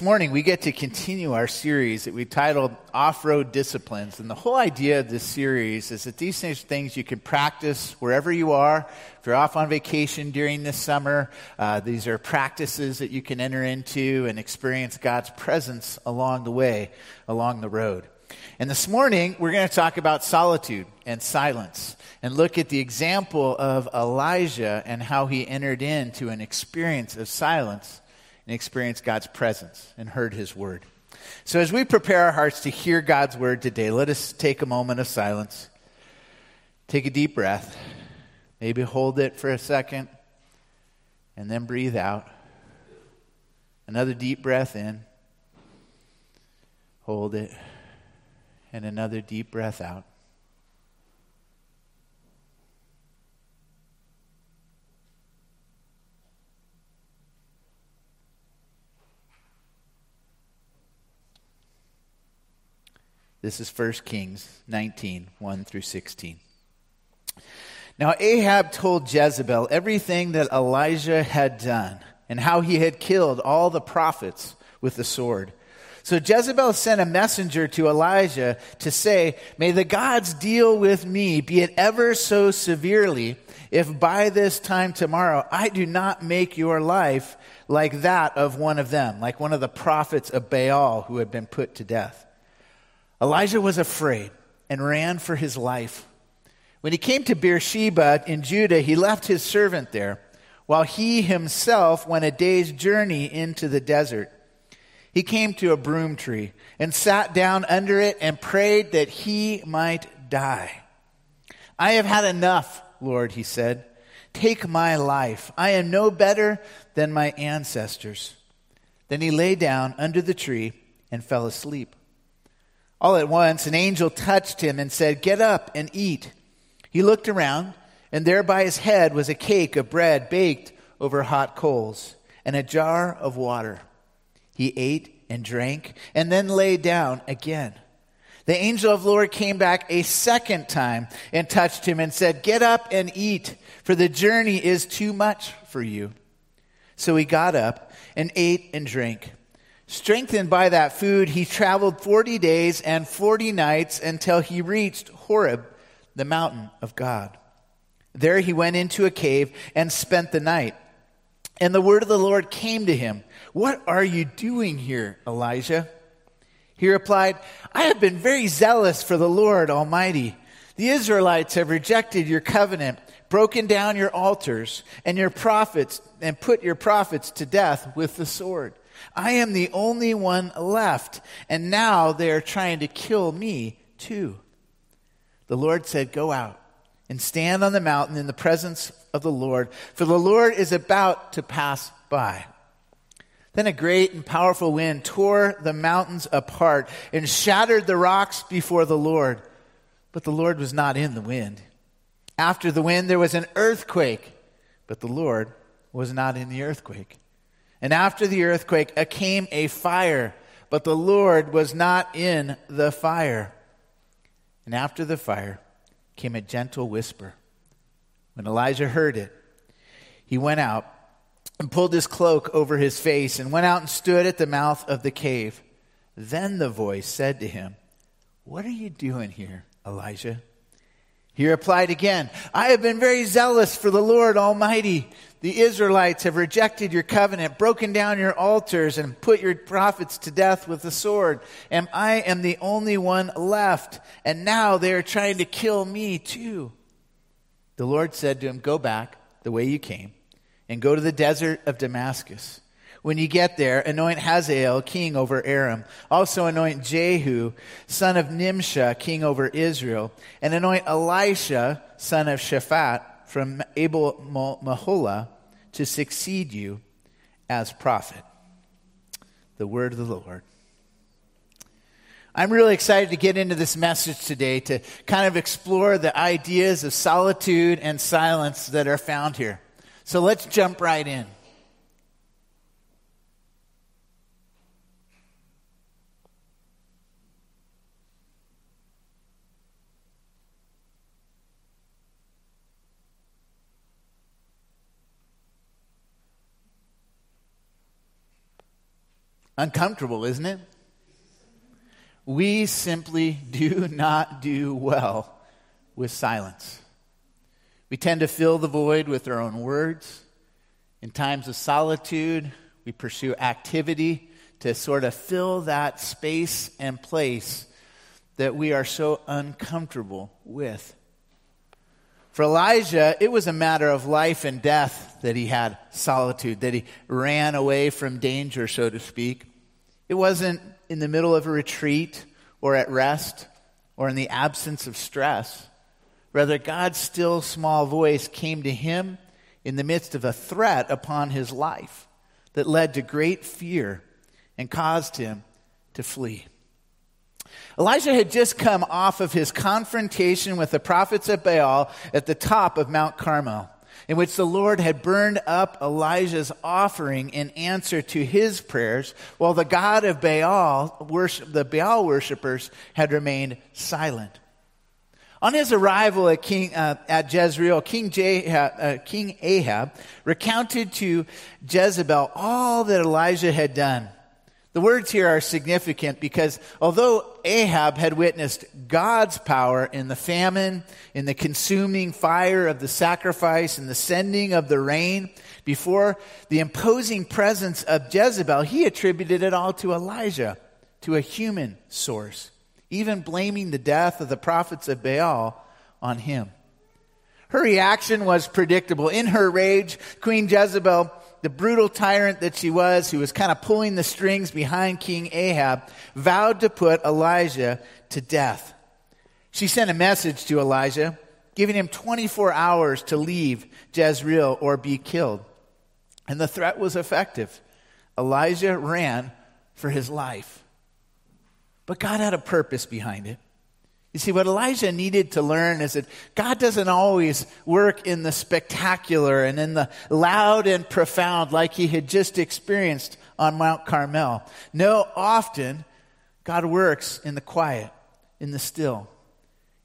this morning we get to continue our series that we titled Off Road Disciplines. And the whole idea of this series is that these things you can practice wherever you are. If you're off on vacation during this summer, uh, these are practices that you can enter into and experience God's presence along the way, along the road. And this morning we're going to talk about solitude and silence and look at the example of Elijah and how he entered into an experience of silence and experienced God's presence and heard his word. So, as we prepare our hearts to hear God's word today, let us take a moment of silence. Take a deep breath. Maybe hold it for a second and then breathe out. Another deep breath in. Hold it. And another deep breath out. This is 1 Kings 19, 1 through 16. Now Ahab told Jezebel everything that Elijah had done and how he had killed all the prophets with the sword. So Jezebel sent a messenger to Elijah to say, May the gods deal with me, be it ever so severely, if by this time tomorrow I do not make your life like that of one of them, like one of the prophets of Baal who had been put to death. Elijah was afraid and ran for his life. When he came to Beersheba in Judah, he left his servant there, while he himself went a day's journey into the desert. He came to a broom tree and sat down under it and prayed that he might die. I have had enough, Lord, he said. Take my life. I am no better than my ancestors. Then he lay down under the tree and fell asleep. All at once, an angel touched him and said, Get up and eat. He looked around, and there by his head was a cake of bread baked over hot coals and a jar of water. He ate and drank and then lay down again. The angel of the Lord came back a second time and touched him and said, Get up and eat, for the journey is too much for you. So he got up and ate and drank. Strengthened by that food, he traveled 40 days and 40 nights until he reached Horeb, the mountain of God. There he went into a cave and spent the night. And the word of the Lord came to him What are you doing here, Elijah? He replied, I have been very zealous for the Lord Almighty. The Israelites have rejected your covenant, broken down your altars, and your prophets, and put your prophets to death with the sword. I am the only one left, and now they are trying to kill me too. The Lord said, Go out and stand on the mountain in the presence of the Lord, for the Lord is about to pass by. Then a great and powerful wind tore the mountains apart and shattered the rocks before the Lord. But the Lord was not in the wind. After the wind, there was an earthquake, but the Lord was not in the earthquake. And after the earthquake came a fire, but the Lord was not in the fire. And after the fire came a gentle whisper. When Elijah heard it, he went out and pulled his cloak over his face and went out and stood at the mouth of the cave. Then the voice said to him, What are you doing here, Elijah? He replied again, I have been very zealous for the Lord Almighty. The Israelites have rejected your covenant, broken down your altars, and put your prophets to death with the sword. And I am the only one left. And now they are trying to kill me too. The Lord said to him, Go back the way you came and go to the desert of Damascus. When you get there, anoint Hazael king over Aram. Also anoint Jehu, son of Nimshah, king over Israel. And anoint Elisha, son of Shaphat, from Abel Meholah, to succeed you as prophet. The word of the Lord. I'm really excited to get into this message today to kind of explore the ideas of solitude and silence that are found here. So let's jump right in. Uncomfortable, isn't it? We simply do not do well with silence. We tend to fill the void with our own words. In times of solitude, we pursue activity to sort of fill that space and place that we are so uncomfortable with. For Elijah, it was a matter of life and death that he had solitude, that he ran away from danger, so to speak. It wasn't in the middle of a retreat or at rest or in the absence of stress. Rather, God's still small voice came to him in the midst of a threat upon his life that led to great fear and caused him to flee. Elijah had just come off of his confrontation with the prophets of Baal at the top of Mount Carmel, in which the Lord had burned up Elijah's offering in answer to his prayers, while the God of Baal, worship, the Baal worshippers, had remained silent. On his arrival at, King, uh, at Jezreel, King, uh, King Ahab recounted to Jezebel all that Elijah had done. The words here are significant because although Ahab had witnessed God's power in the famine, in the consuming fire of the sacrifice, and the sending of the rain, before the imposing presence of Jezebel, he attributed it all to Elijah, to a human source even blaming the death of the prophets of Baal on him. Her reaction was predictable. In her rage, Queen Jezebel, the brutal tyrant that she was, who was kind of pulling the strings behind King Ahab, vowed to put Elijah to death. She sent a message to Elijah, giving him 24 hours to leave Jezreel or be killed. And the threat was effective. Elijah ran for his life. But God had a purpose behind it. You see, what Elijah needed to learn is that God doesn't always work in the spectacular and in the loud and profound like he had just experienced on Mount Carmel. No, often God works in the quiet, in the still,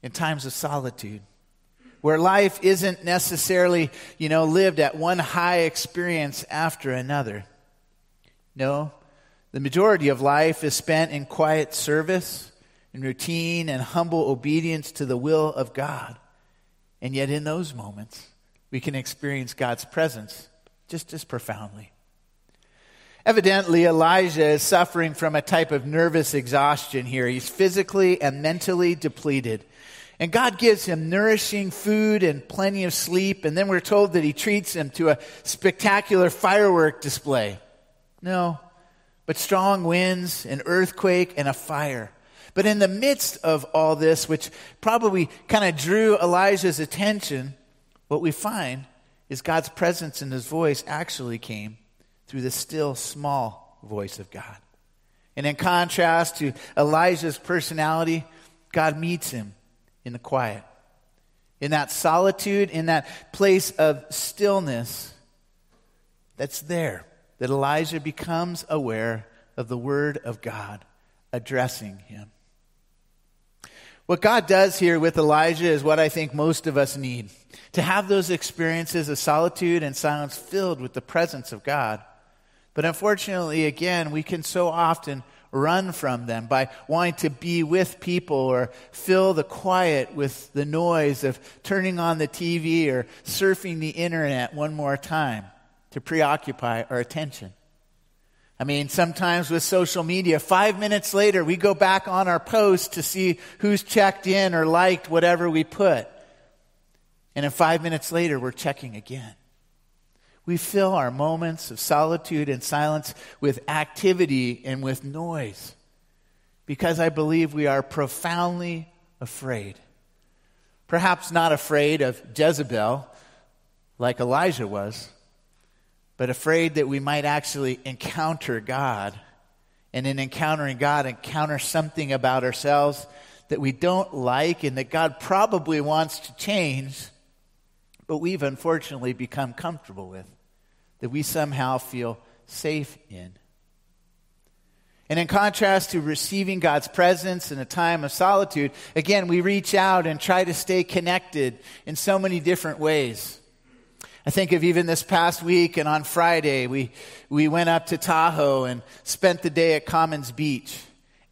in times of solitude, where life isn't necessarily, you know, lived at one high experience after another. No, the majority of life is spent in quiet service, in routine and humble obedience to the will of God. And yet, in those moments, we can experience God's presence just as profoundly. Evidently, Elijah is suffering from a type of nervous exhaustion here. He's physically and mentally depleted. And God gives him nourishing food and plenty of sleep. And then we're told that he treats him to a spectacular firework display. No, but strong winds, an earthquake, and a fire. But in the midst of all this, which probably kind of drew Elijah's attention, what we find is God's presence and his voice actually came through the still small voice of God. And in contrast to Elijah's personality, God meets him in the quiet. In that solitude, in that place of stillness that's there that Elijah becomes aware of the Word of God addressing him. What God does here with Elijah is what I think most of us need to have those experiences of solitude and silence filled with the presence of God. But unfortunately, again, we can so often run from them by wanting to be with people or fill the quiet with the noise of turning on the TV or surfing the internet one more time to preoccupy our attention. I mean, sometimes with social media, five minutes later, we go back on our post to see who's checked in or liked whatever we put. And then five minutes later, we're checking again. We fill our moments of solitude and silence with activity and with noise because I believe we are profoundly afraid. Perhaps not afraid of Jezebel like Elijah was, but afraid that we might actually encounter God. And in encountering God, encounter something about ourselves that we don't like and that God probably wants to change, but we've unfortunately become comfortable with, that we somehow feel safe in. And in contrast to receiving God's presence in a time of solitude, again, we reach out and try to stay connected in so many different ways. I think of even this past week and on Friday, we, we went up to Tahoe and spent the day at Commons Beach.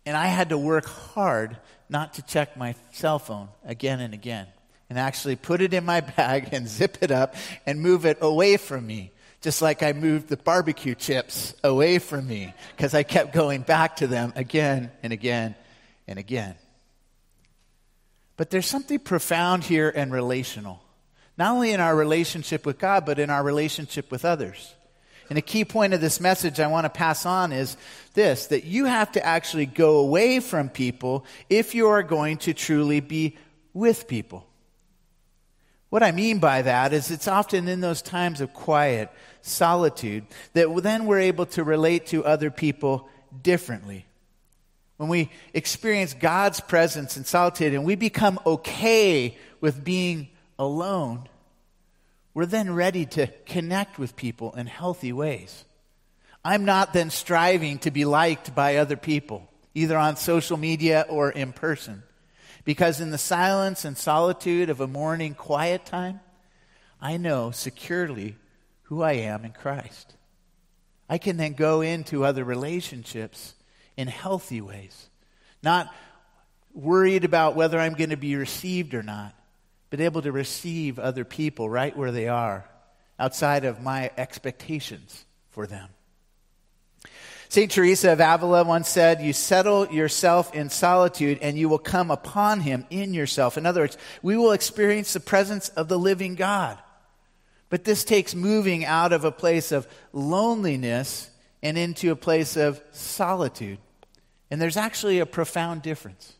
And I had to work hard not to check my cell phone again and again. And actually put it in my bag and zip it up and move it away from me. Just like I moved the barbecue chips away from me because I kept going back to them again and again and again. But there's something profound here and relational not only in our relationship with God, but in our relationship with others. And a key point of this message I want to pass on is this that you have to actually go away from people if you are going to truly be with people. What I mean by that is it's often in those times of quiet, solitude, that then we're able to relate to other people differently. When we experience God's presence in solitude and we become okay with being alone, we're then ready to connect with people in healthy ways. I'm not then striving to be liked by other people, either on social media or in person. Because in the silence and solitude of a morning quiet time, I know securely who I am in Christ. I can then go into other relationships in healthy ways, not worried about whether I'm going to be received or not, been able to receive other people right where they are, outside of my expectations for them. St. Teresa of Avila once said, You settle yourself in solitude and you will come upon him in yourself. In other words, we will experience the presence of the living God. But this takes moving out of a place of loneliness and into a place of solitude. And there's actually a profound difference.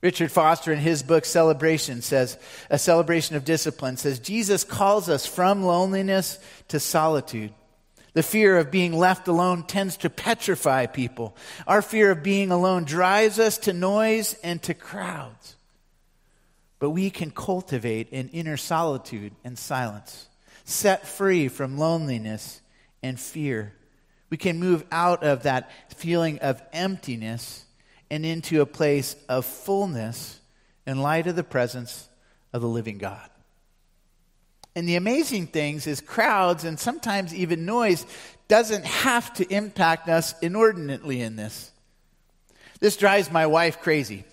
Richard Foster, in his book Celebration, says, A Celebration of Discipline, says, Jesus calls us from loneliness to solitude. The fear of being left alone tends to petrify people. Our fear of being alone drives us to noise and to crowds. But we can cultivate an inner solitude and silence, set free from loneliness and fear. We can move out of that feeling of emptiness and into a place of fullness in light of the presence of the living God. And the amazing things is crowds and sometimes even noise doesn't have to impact us inordinately in this. This drives my wife crazy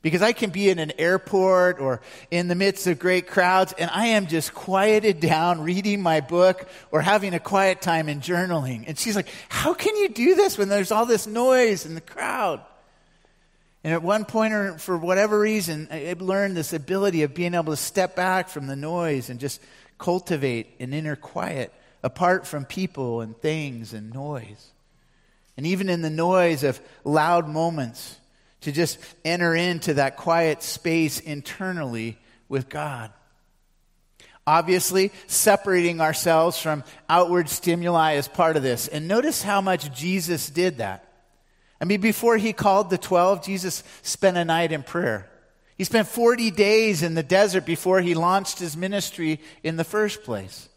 because I can be in an airport or in the midst of great crowds and I am just quieted down reading my book or having a quiet time in journaling. And she's like, How can you do this when there's all this noise in the crowd? And at one point, or for whatever reason, I learned this ability of being able to step back from the noise and just cultivate an inner quiet apart from people and things and noise. And even in the noise of loud moments, to just enter into that quiet space internally with God. Obviously, separating ourselves from outward stimuli is part of this. And notice how much Jesus did that. I mean, before he called the 12, Jesus spent a night in prayer. He spent 40 days in the desert before he launched his ministry in the first place.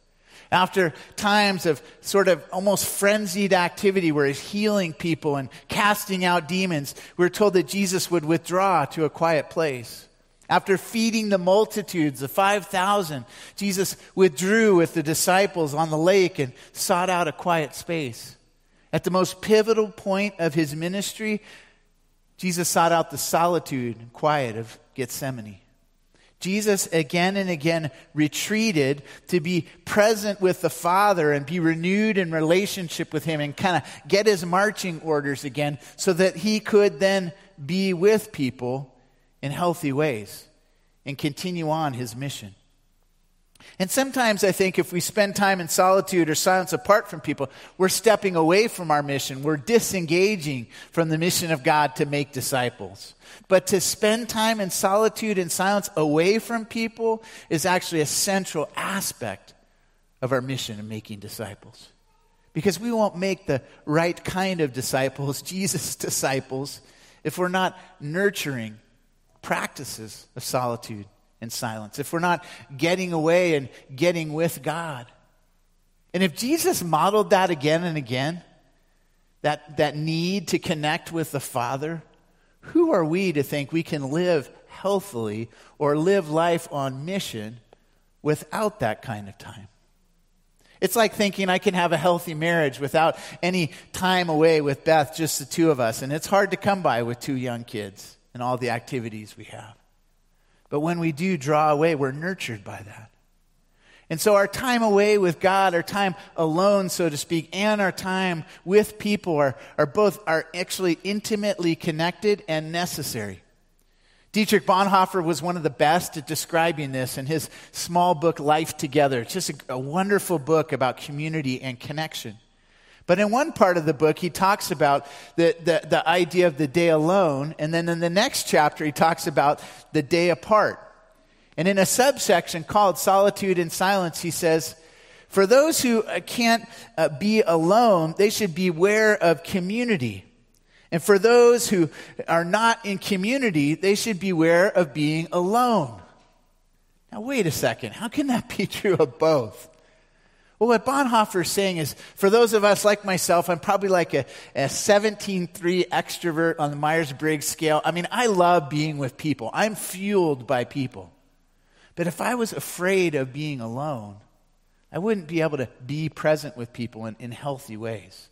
After times of sort of almost frenzied activity where he's healing people and casting out demons, we're told that Jesus would withdraw to a quiet place. After feeding the multitudes, the 5,000, Jesus withdrew with the disciples on the lake and sought out a quiet space. At the most pivotal point of his ministry, Jesus sought out the solitude and quiet of Gethsemane. Jesus again and again retreated to be present with the Father and be renewed in relationship with Him and kind of get his marching orders again so that he could then be with people in healthy ways and continue on his mission. And sometimes I think if we spend time in solitude or silence apart from people, we're stepping away from our mission. We're disengaging from the mission of God to make disciples. But to spend time in solitude and silence away from people is actually a central aspect of our mission of making disciples. Because we won't make the right kind of disciples, Jesus disciples, if we're not nurturing practices of solitude and silence, if we're not getting away and getting with God. And if Jesus modeled that again and again, that, that need to connect with the Father, who are we to think we can live healthily or live life on mission without that kind of time. It's like thinking I can have a healthy marriage without any time away with Beth, just the two of us. And it's hard to come by with two young kids and all the activities we have. But when we do draw away, we're nurtured by that. And so our time away with God, our time alone, so to speak, and our time with people are, are both are actually intimately connected and necessary. Dietrich Bonhoeffer was one of the best at describing this in his small book, Life Together. It's just a, a, wonderful book about community and connection. But in one part of the book, he talks about the, the, the idea of the day alone. And then in the next chapter, he talks about the day apart. And in a subsection called Solitude and Silence, he says, For those who uh, can't uh, be alone, they should beware of community. And for those who are not in community, they should beware of being alone. Now, wait a second. How can that be true of both? Well, what Bonhoeffer is saying is for those of us like myself, I'm probably like a, a 17.3 extrovert on the Myers Briggs scale. I mean, I love being with people, I'm fueled by people. But if I was afraid of being alone, I wouldn't be able to be present with people in, in healthy ways.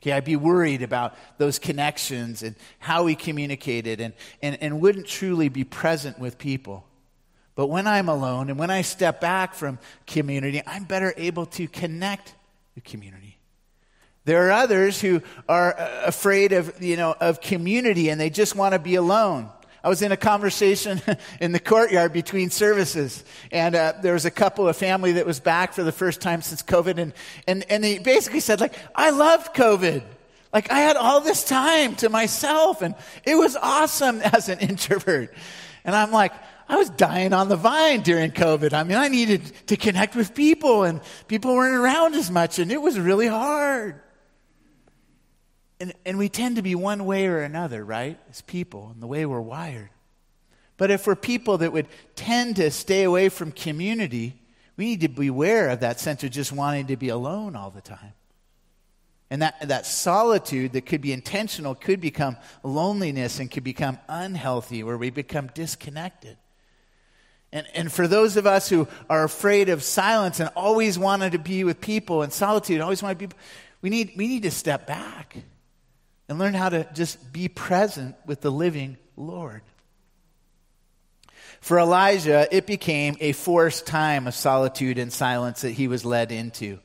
Okay, I'd be worried about those connections and how we communicated and, and, and wouldn't truly be present with people. But when I'm alone and when I step back from community, I'm better able to connect with community. There are others who are uh, afraid of, you know, of community and they just want to be alone. I was in a conversation in the courtyard between services, and uh, there was a couple, a family that was back for the first time since COVID, and, and, and they basically said, like, I loved COVID. Like, I had all this time to myself, and it was awesome as an introvert. And I'm like, I was dying on the vine during COVID. I mean, I needed to connect with people, and people weren't around as much, and it was really hard. And, and we tend to be one way or another, right? As people, and the way we're wired. But if we're people that would tend to stay away from community, we need to beware of that sense of just wanting to be alone all the time. And that, that solitude that could be intentional could become loneliness and could become unhealthy, where we become disconnected. And, and for those of us who are afraid of silence and always wanted to be with people and solitude, always want to be, we need, we need to step back and learn how to just be present with the living Lord. For Elijah, it became a forced time of solitude and silence that he was led into.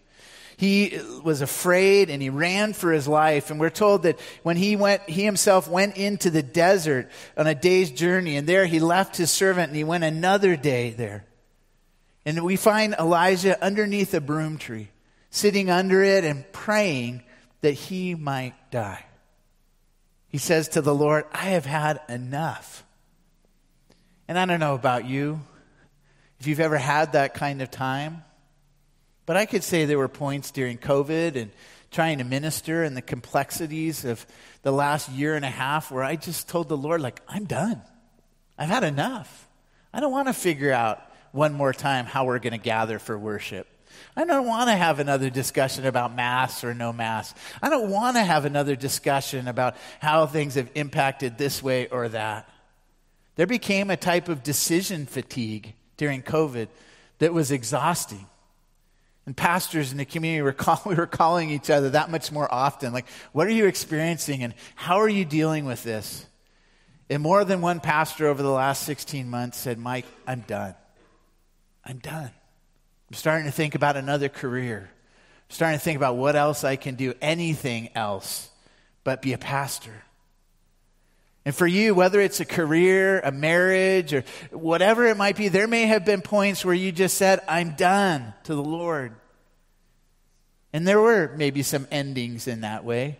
He was afraid and he ran for his life. And we're told that when he went, he himself went into the desert on a day's journey, and there he left his servant and he went another day there. And we find Elijah underneath a broom tree, sitting under it and praying that he might die. He says to the Lord, I have had enough. And I don't know about you, if you've ever had that kind of time, but I could say there were points during COVID and trying to minister and the complexities of the last year and a half where I just told the Lord, like, I'm done. I've had enough. I don't want to figure out one more time how we're going to gather for worship. I don't want to have another discussion about mass or no mass. I don't want to have another discussion about how things have impacted this way or that. There became a type of decision fatigue during COVID that was exhausting. And pastors in the community were, call, we were calling each other that much more often. Like, what are you experiencing and how are you dealing with this? And more than one pastor over the last 16 months said, Mike, I'm done. I'm done. I'm starting to think about another career. I'm starting to think about what else I can do, anything else but be a pastor. And for you, whether it's a career, a marriage, or whatever it might be, there may have been points where you just said, I'm done to the Lord. And there were maybe some endings in that way.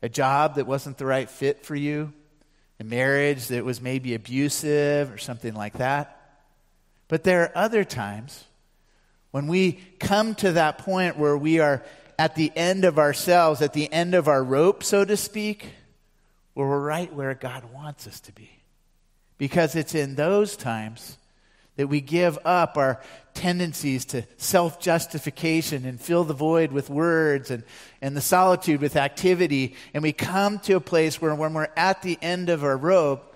A job that wasn't the right fit for you, a marriage that was maybe abusive or something like that. But there are other times when we come to that point where we are at the end of ourselves, at the end of our rope, so to speak, where we're right where God wants us to be. Because it's in those times that we give up our tendencies to self justification and fill the void with words and, and the solitude with activity. And we come to a place where, when we're at the end of our rope,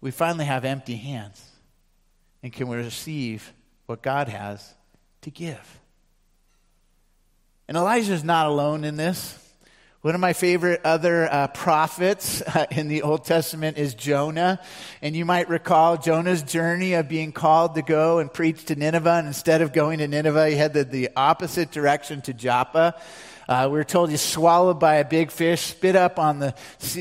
we finally have empty hands and can we receive what God has to give. And Elijah's not alone in this. One of my favorite other uh, prophets uh, in the Old Testament is Jonah. And you might recall Jonah's journey of being called to go and preach to Nineveh. And instead of going to Nineveh, he headed the opposite direction to Joppa. Uh, we were told he's swallowed by a big fish, spit up on the,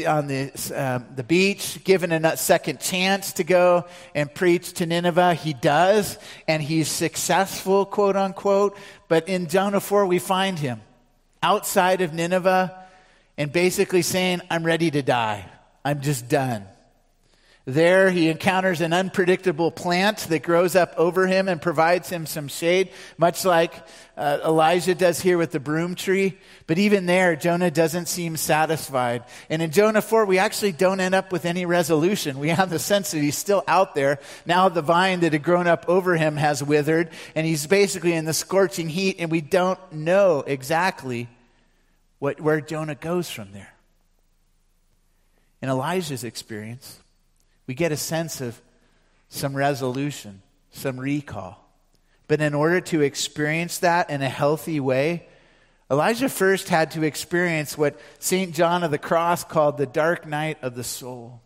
on the, um, the beach, given a second chance to go and preach to Nineveh. He does, and he's successful, quote unquote. But in Jonah 4, we find him outside of Nineveh and basically saying, I'm ready to die. I'm just done. There, he encounters an unpredictable plant that grows up over him and provides him some shade, much like uh, Elijah does here with the broom tree. But even there, Jonah doesn't seem satisfied. And in Jonah 4, we actually don't end up with any resolution. We have the sense that he's still out there. Now the vine that had grown up over him has withered, and he's basically in the scorching heat, and we don't know exactly what, where Jonah goes from there. In Elijah's experience, we get a sense of some resolution, some recall. But in order to experience that in a healthy way, Elijah first had to experience what St. John of the Cross called the dark night of the soul,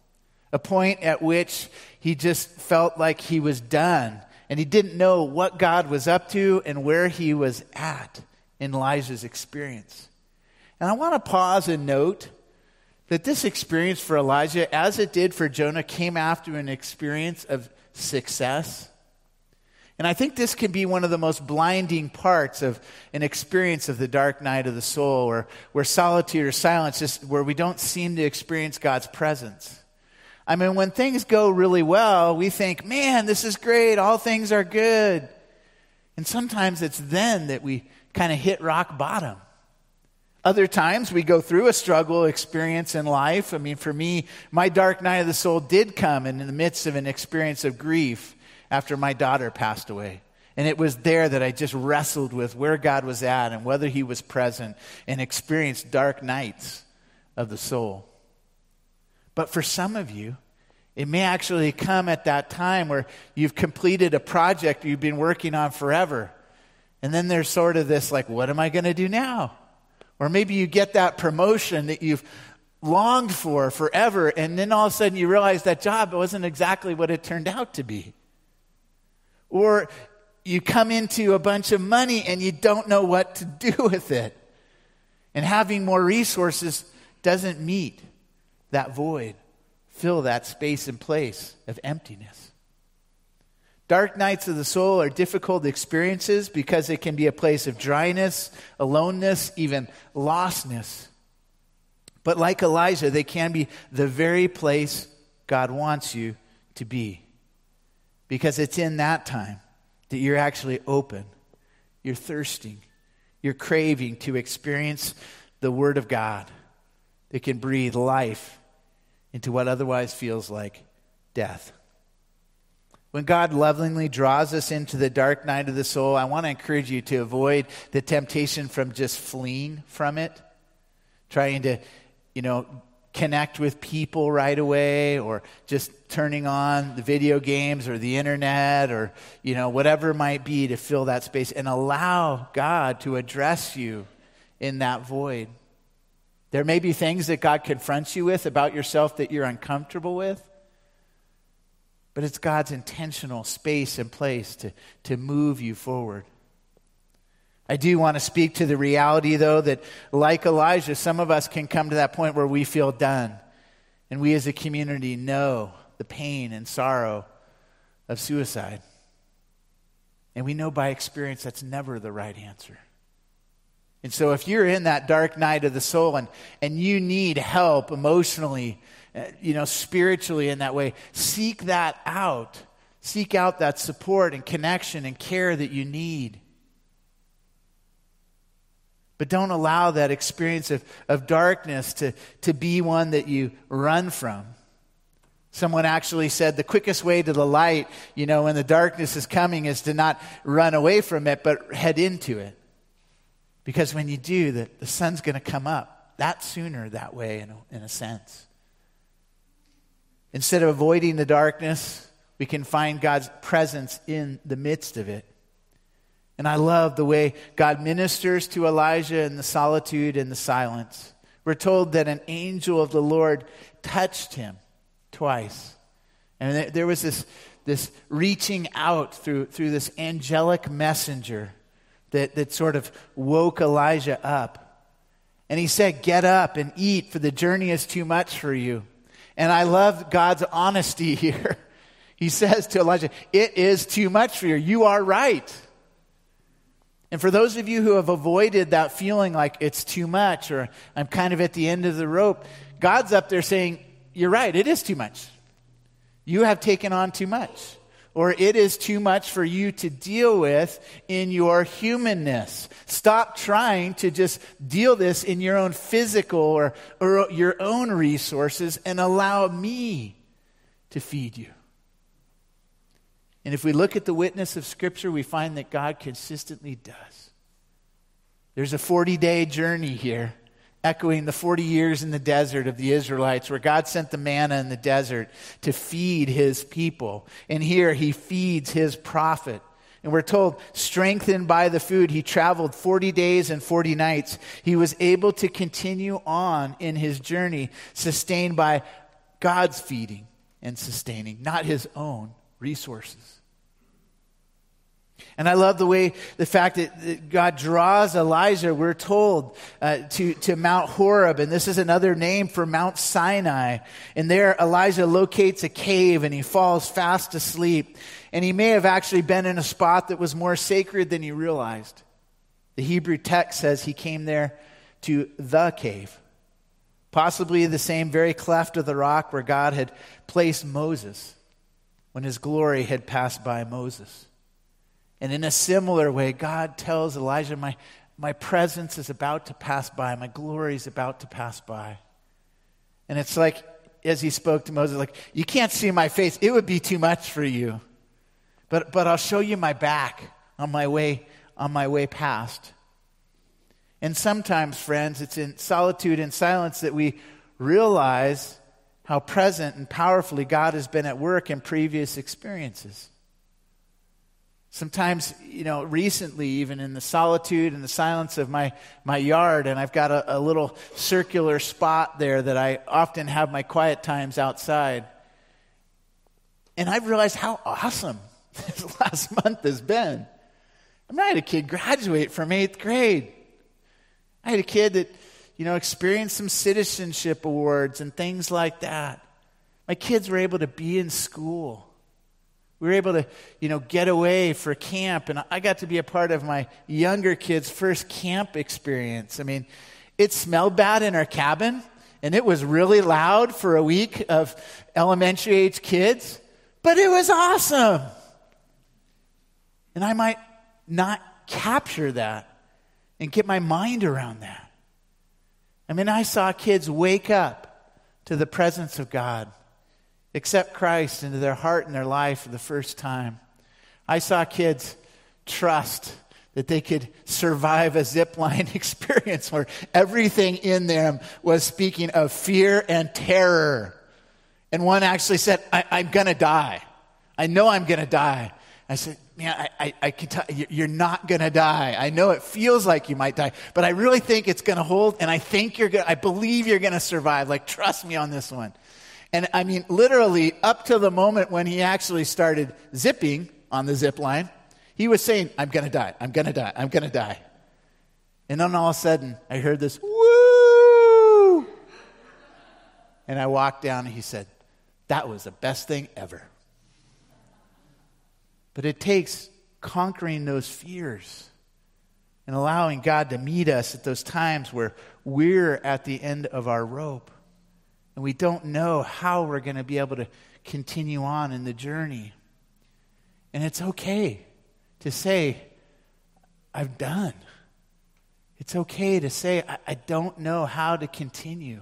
a point at which he just felt like he was done and he didn't know what God was up to and where he was at in Elijah's experience. And I want to pause and note that this experience for Elijah, as it did for Jonah, came after an experience of success. And I think this can be one of the most blinding parts of an experience of the dark night of the soul, or where solitude or silence is where we don't seem to experience God's presence. I mean, when things go really well, we think, man, this is great, all things are good. And sometimes it's then that we kind of hit rock bottom. Other times we go through a struggle experience in life. I mean, for me, my dark night of the soul did come in the midst of an experience of grief after my daughter passed away. And it was there that I just wrestled with where God was at and whether He was present and experienced dark nights of the soul. But for some of you, it may actually come at that time where you've completed a project you've been working on forever. And then there's sort of this like, what am I going to do now? Or maybe you get that promotion that you've longed for forever, and then all of a sudden you realize that job wasn't exactly what it turned out to be. Or you come into a bunch of money and you don't know what to do with it. And having more resources doesn't meet that void, fill that space and place of emptiness. Dark nights of the soul are difficult experiences because it can be a place of dryness, aloneness, even lostness. But like Elijah, they can be the very place God wants you to be. Because it's in that time that you're actually open, you're thirsting, you're craving to experience the Word of God that can breathe life into what otherwise feels like death. When God lovingly draws us into the dark night of the soul, I want to encourage you to avoid the temptation from just fleeing from it, trying to, you know, connect with people right away or just turning on the video games or the internet or, you know, whatever it might be to fill that space and allow God to address you in that void. There may be things that God confronts you with about yourself that you're uncomfortable with but it's God's intentional space and place to, to move you forward. I do want to speak to the reality, though, that like Elijah, some of us can come to that point where we feel done. And we as a community know the pain and sorrow of suicide. And we know by experience that's never the right answer. And so, if you're in that dark night of the soul and, and you need help emotionally, uh, you know, spiritually in that way, seek that out. Seek out that support and connection and care that you need. But don't allow that experience of, of darkness to, to be one that you run from. Someone actually said the quickest way to the light, you know, when the darkness is coming, is to not run away from it, but head into it. Because when you do, the, the sun's going to come up that sooner that way, in a, in a sense. Instead of avoiding the darkness, we can find God's presence in the midst of it. And I love the way God ministers to Elijah in the solitude and the silence. We're told that an angel of the Lord touched him twice. And there was this, this reaching out through, through this angelic messenger that, that sort of woke Elijah up. And he said, Get up and eat, for the journey is too much for you. And I love God's honesty here. He says to Elijah, It is too much for you. You are right. And for those of you who have avoided that feeling like it's too much or I'm kind of at the end of the rope, God's up there saying, You're right, it is too much. You have taken on too much. Or it is too much for you to deal with in your humanness. Stop trying to just deal this in your own physical or, or your own resources and allow me to feed you. And if we look at the witness of Scripture, we find that God consistently does. There's a 40 day journey here, echoing the 40 years in the desert of the Israelites, where God sent the manna in the desert to feed his people. And here he feeds his prophet. And we're told, strengthened by the food, he traveled 40 days and 40 nights. He was able to continue on in his journey, sustained by God's feeding and sustaining, not his own resources. And I love the way, the fact that God draws Elijah, we're told, uh, to, to Mount Horeb. And this is another name for Mount Sinai. And there, Elijah locates a cave and he falls fast asleep. And he may have actually been in a spot that was more sacred than he realized. The Hebrew text says he came there to the cave, possibly the same very cleft of the rock where God had placed Moses when his glory had passed by Moses. And in a similar way, God tells Elijah, my, my presence is about to pass by, my glory is about to pass by. And it's like, as he spoke to Moses, like, you can't see my face. It would be too much for you. But, but I'll show you my back on my way, on my way past. And sometimes, friends, it's in solitude and silence that we realize how present and powerfully God has been at work in previous experiences. Sometimes, you know, recently, even in the solitude and the silence of my, my yard, and I've got a, a little circular spot there that I often have my quiet times outside. And I've realized how awesome this last month has been. I mean, I had a kid graduate from eighth grade. I had a kid that, you know, experienced some citizenship awards and things like that. My kids were able to be in school. We were able to, you know, get away for camp, and I got to be a part of my younger kids' first camp experience. I mean, it smelled bad in our cabin, and it was really loud for a week of elementary age kids, but it was awesome. And I might not capture that and get my mind around that. I mean, I saw kids wake up to the presence of God accept Christ into their heart and their life for the first time. I saw kids trust that they could survive a zip line experience where everything in them was speaking of fear and terror. And one actually said, I, am going to die. I know I'm going to die. I said, Man, I, I, I can tell you, you're not going to die. I know it feels like you might die, but I really think it's going to hold, and I think you're going I believe you're going to survive. Like, trust me on this one. And I mean, literally, up to the moment when he actually started zipping on the zip line, he was saying, I'm going to die, I'm going to die, I'm going to die. And then all of a sudden, I heard this, woo! And I walked down and he said, That was the best thing ever. But it takes conquering those fears and allowing God to meet us at those times where we're at the end of our rope and we don't know how we're going to be able to continue on in the journey. And it's okay to say, I've done. It's okay to say, I, I, don't know how to continue.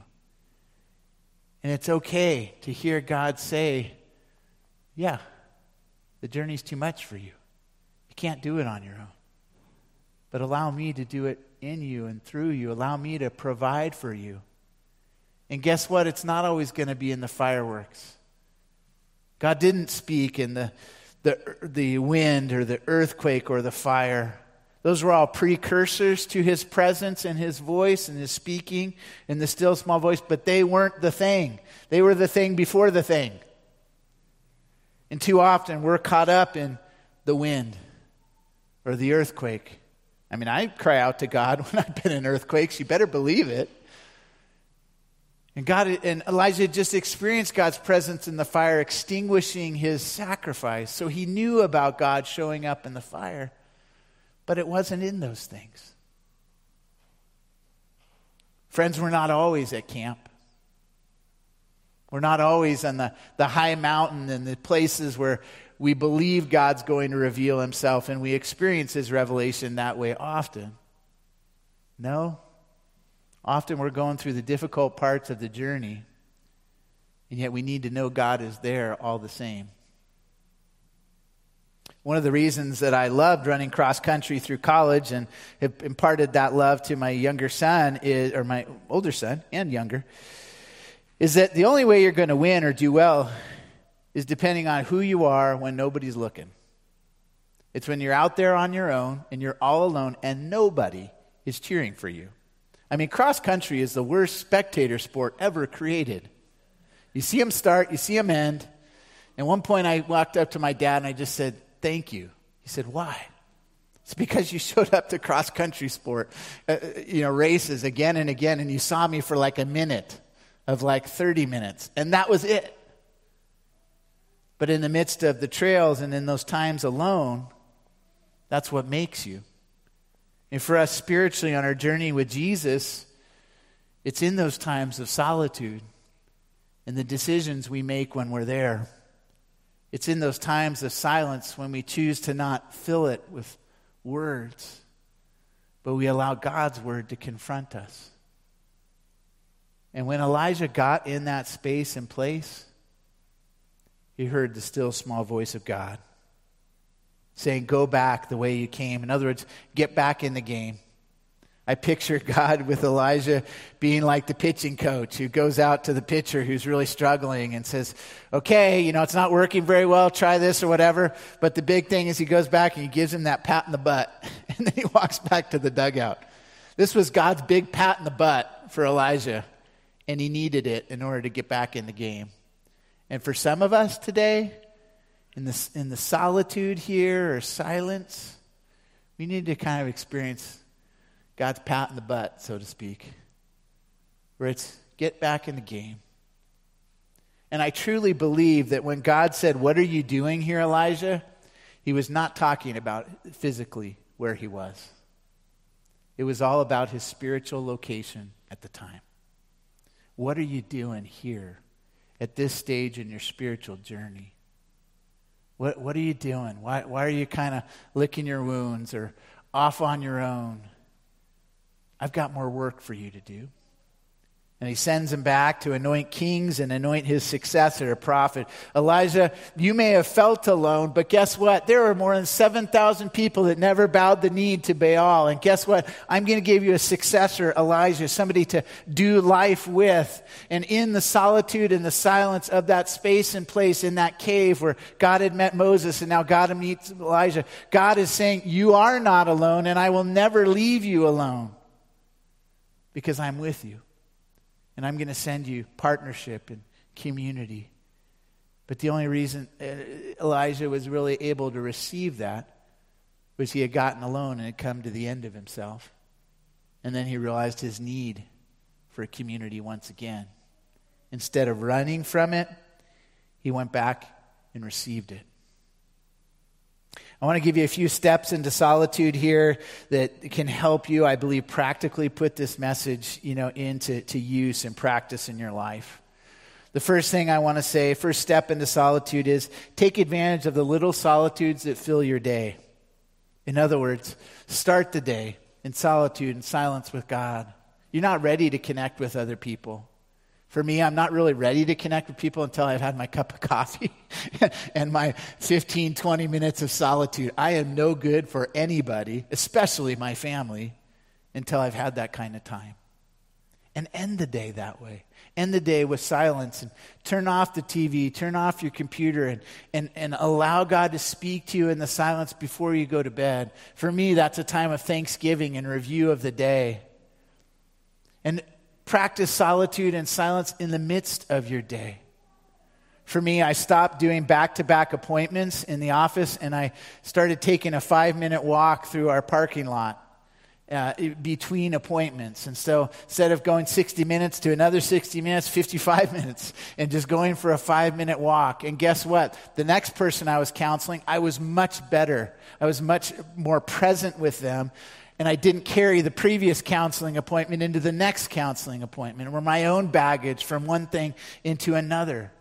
And it's okay to hear God say, Yeah, the journey's too much for you. You can't do it on your own. But allow me to do it in you and through you. Allow me to provide for you. And guess what? It's not always going to be in the fireworks. God didn't speak in the, the, the wind or the earthquake or the fire. Those were all precursors to his presence and his voice and his speaking in the still small voice, but they weren't the thing. They were the thing before the thing. And too often we're caught up in the wind or the earthquake. I mean, I cry out to God when I've been in earthquakes. You better believe it. And God and Elijah just experienced God's presence in the fire, extinguishing his sacrifice. So he knew about God showing up in the fire, but it wasn't in those things. Friends, we're not always at camp. We're not always on the, the high mountain and the places where we believe God's going to reveal himself and we experience his revelation that way often. No. Often we're going through the difficult parts of the journey, and yet we need to know God is there all the same. One of the reasons that I loved running cross country through college and have imparted that love to my younger son is, or my older son and younger, is that the only way you're going to win or do well is depending on who you are when nobody's looking. It's when you're out there on your own and you're all alone and nobody is cheering for you. I mean, cross country is the worst spectator sport ever created. You see them start, you see them end. At one point, I walked up to my dad and I just said, Thank you. He said, Why? It's because you showed up to cross country sport, uh, uh, you know, races again and again, and you saw me for like a minute of like 30 minutes, and that was it. But in the midst of the trails and in those times alone, that's what makes you. And for us spiritually on our journey with Jesus, it's in those times of solitude and the decisions we make when we're there. It's in those times of silence when we choose to not fill it with words, but we allow God's word to confront us. And when Elijah got in that space and place, he heard the still small voice of God saying, Go back the way you came. In other words, get back in the game. I picture God with Elijah being like the pitching coach who goes out to the pitcher who's really struggling and says, Okay, you know, it's not working very well, try this or whatever. But the big thing is he goes back and he gives him that pat in the butt, and then he walks back to the dugout. This was God's big pat in the butt for Elijah, and he needed it in order to get back in the game. And for some of us today, in the, in the solitude here or silence, we need to kind of experience God's pat in the butt, so to speak, where it's get back in the game. And I truly believe that when God said, What are you doing here, Elijah? he was not talking about physically where he was. It was all about his spiritual location at the time. What are you doing here at this stage in your spiritual journey? What, what are you doing? Why, why are you kind of licking your wounds or off on your own? I've got more work for you to do. And he sends him back to anoint kings and anoint his successor, a prophet. Elijah, you may have felt alone, but guess what? There are more than 7,000 people that never bowed the knee to Baal. And guess what? I'm going to give you a successor, Elijah, somebody to do life with. And in the solitude and the silence of that space and place in that cave where God had met Moses and now God meets Elijah, God is saying, You are not alone, and I will never leave you alone because I'm with you and I'm going to send you partnership and community. But the only reason uh, Elijah was really able to receive that was he had gotten alone and had come to the end of himself. And then he realized his need for a community once again. Instead of running from it, he went back and received it. I want to give you a few steps into solitude here that can help you, I believe, practically put this message, you know, into to use and practice in your life. The first thing I want to say, first step into solitude is take advantage of the little solitudes that fill your day. In other words, start the day in solitude and silence with God. You're not ready to connect with other people. For me, I'm not really ready to connect with people until I've had my cup of coffee and my 15, 20 minutes of solitude. I am no good for anybody, especially my family, until I've had that kind of time. and end the day that way. End the day with silence and turn off the TV, turn off your computer, and, and, and allow God to speak to you in the silence before you go to bed. For me, that's a time of thanksgiving and review of the day. And practice solitude and silence in the midst of your day. For me, I stopped doing back to back appointments in the office and I started taking a five minute walk through our parking lot. Uh, between appointments. And so instead of going 60 minutes to another 60 minutes, 55 minutes, and just going for a five minute walk. And guess what? The next person I was counseling, I was much better. I was much more present with them. And I didn't carry the previous counseling appointment into the next counseling appointment or my own baggage from one thing into another.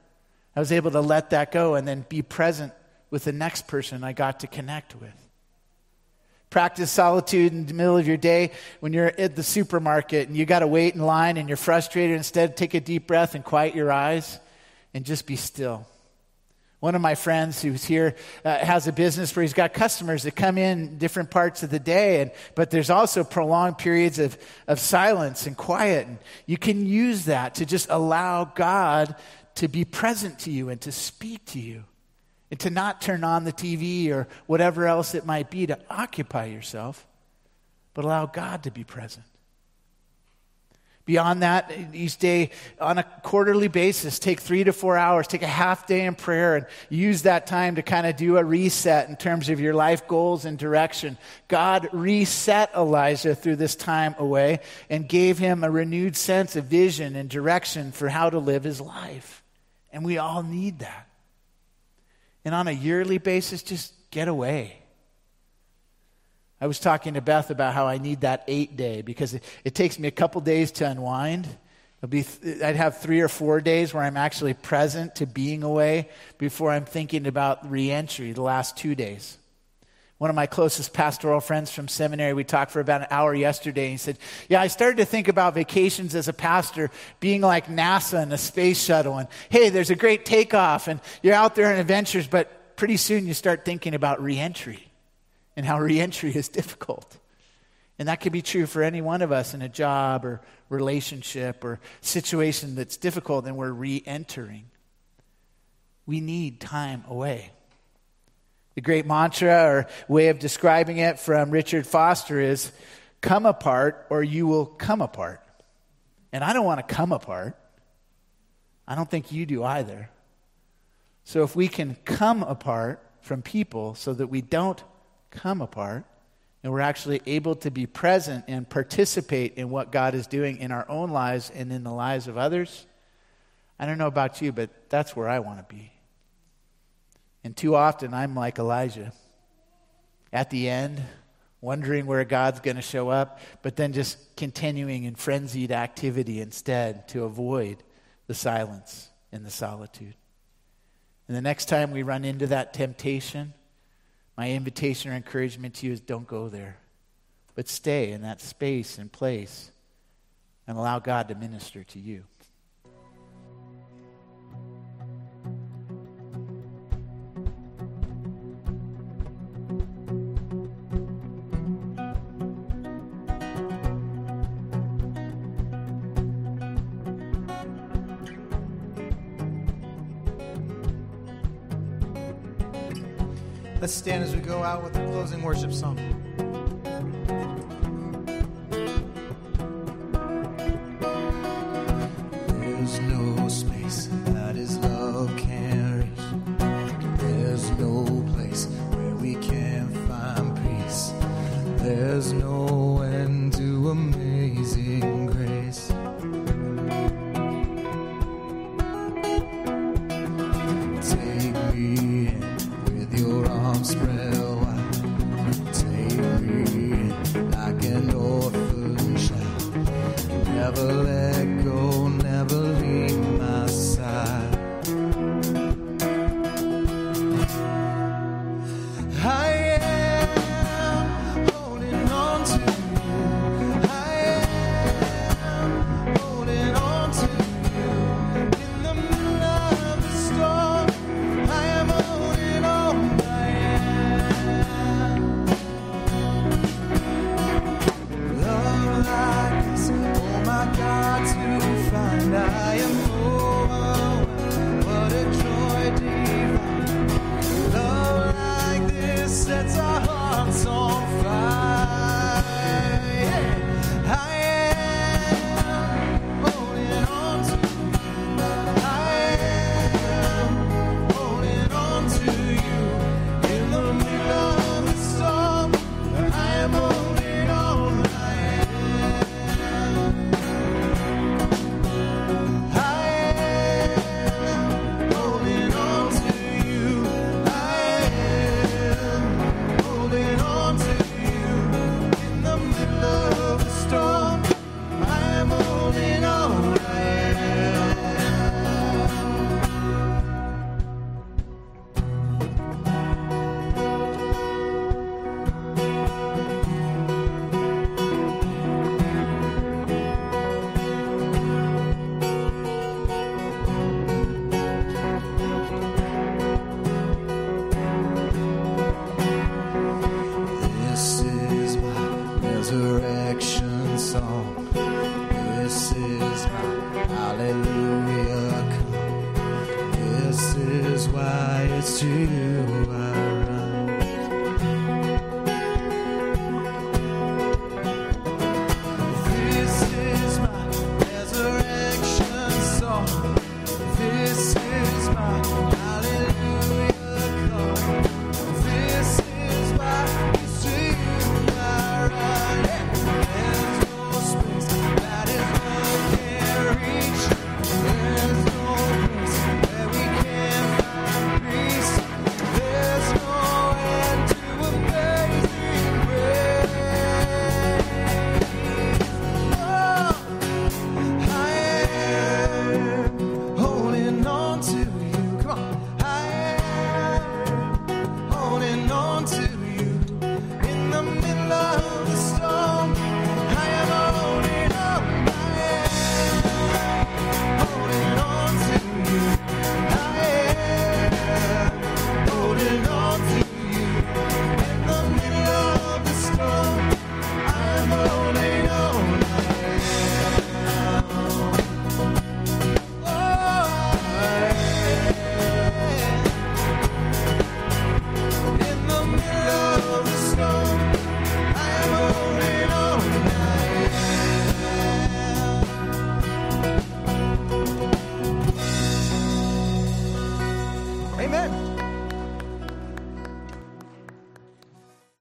I was able to let that go and then be present with the next person I got to connect with. Practice solitude in the middle of your day when you're at the supermarket and you got to wait in line and you're frustrated. Instead, take a deep breath and quiet your eyes and just be still. One of my friends who's here uh, has a business where he's got customers that come in different parts of the day, and, but there's also prolonged periods of, of silence and quiet. And you can use that to just allow God to be present to you and to speak to you and to not turn on the TV or whatever else it might be to occupy yourself, but allow God to be present. Beyond that, each day on a quarterly basis, take three to four hours, take a half day in prayer, and use that time to kind of do a reset in terms of your life goals and direction. God reset Elijah through this time away and gave him a renewed sense of vision and direction for how to live his life. And we all need that. And on a yearly basis, just get away. I was talking to Beth about how I need that eight day because it, it takes me a couple days to unwind. It'll be th- I'd have three or four days where I'm actually present to being away before I'm thinking about reentry the last two days. One of my closest pastoral friends from seminary, we talked for about an hour yesterday. And he said, Yeah, I started to think about vacations as a pastor being like NASA and a space shuttle. And hey, there's a great takeoff and you're out there on adventures, but pretty soon you start thinking about reentry and how reentry is difficult. And that could be true for any one of us in a job or relationship or situation that's difficult and we're re entering. We need time away. The great mantra or way of describing it from Richard Foster is come apart or you will come apart. And I don't want to come apart. I don't think you do either. So if we can come apart from people so that we don't come apart, and we're actually able to be present and participate in what God is doing in our own lives and in the lives of others, I don't know about you, but that's where I want to be. And too often I'm like Elijah at the end, wondering where God's going to show up, but then just continuing in frenzied activity instead to avoid the silence and the solitude. And the next time we run into that temptation, my invitation or encouragement to you is don't go there, but stay in that space and place and allow God to minister to you. Let's stand as we go out with a closing worship song.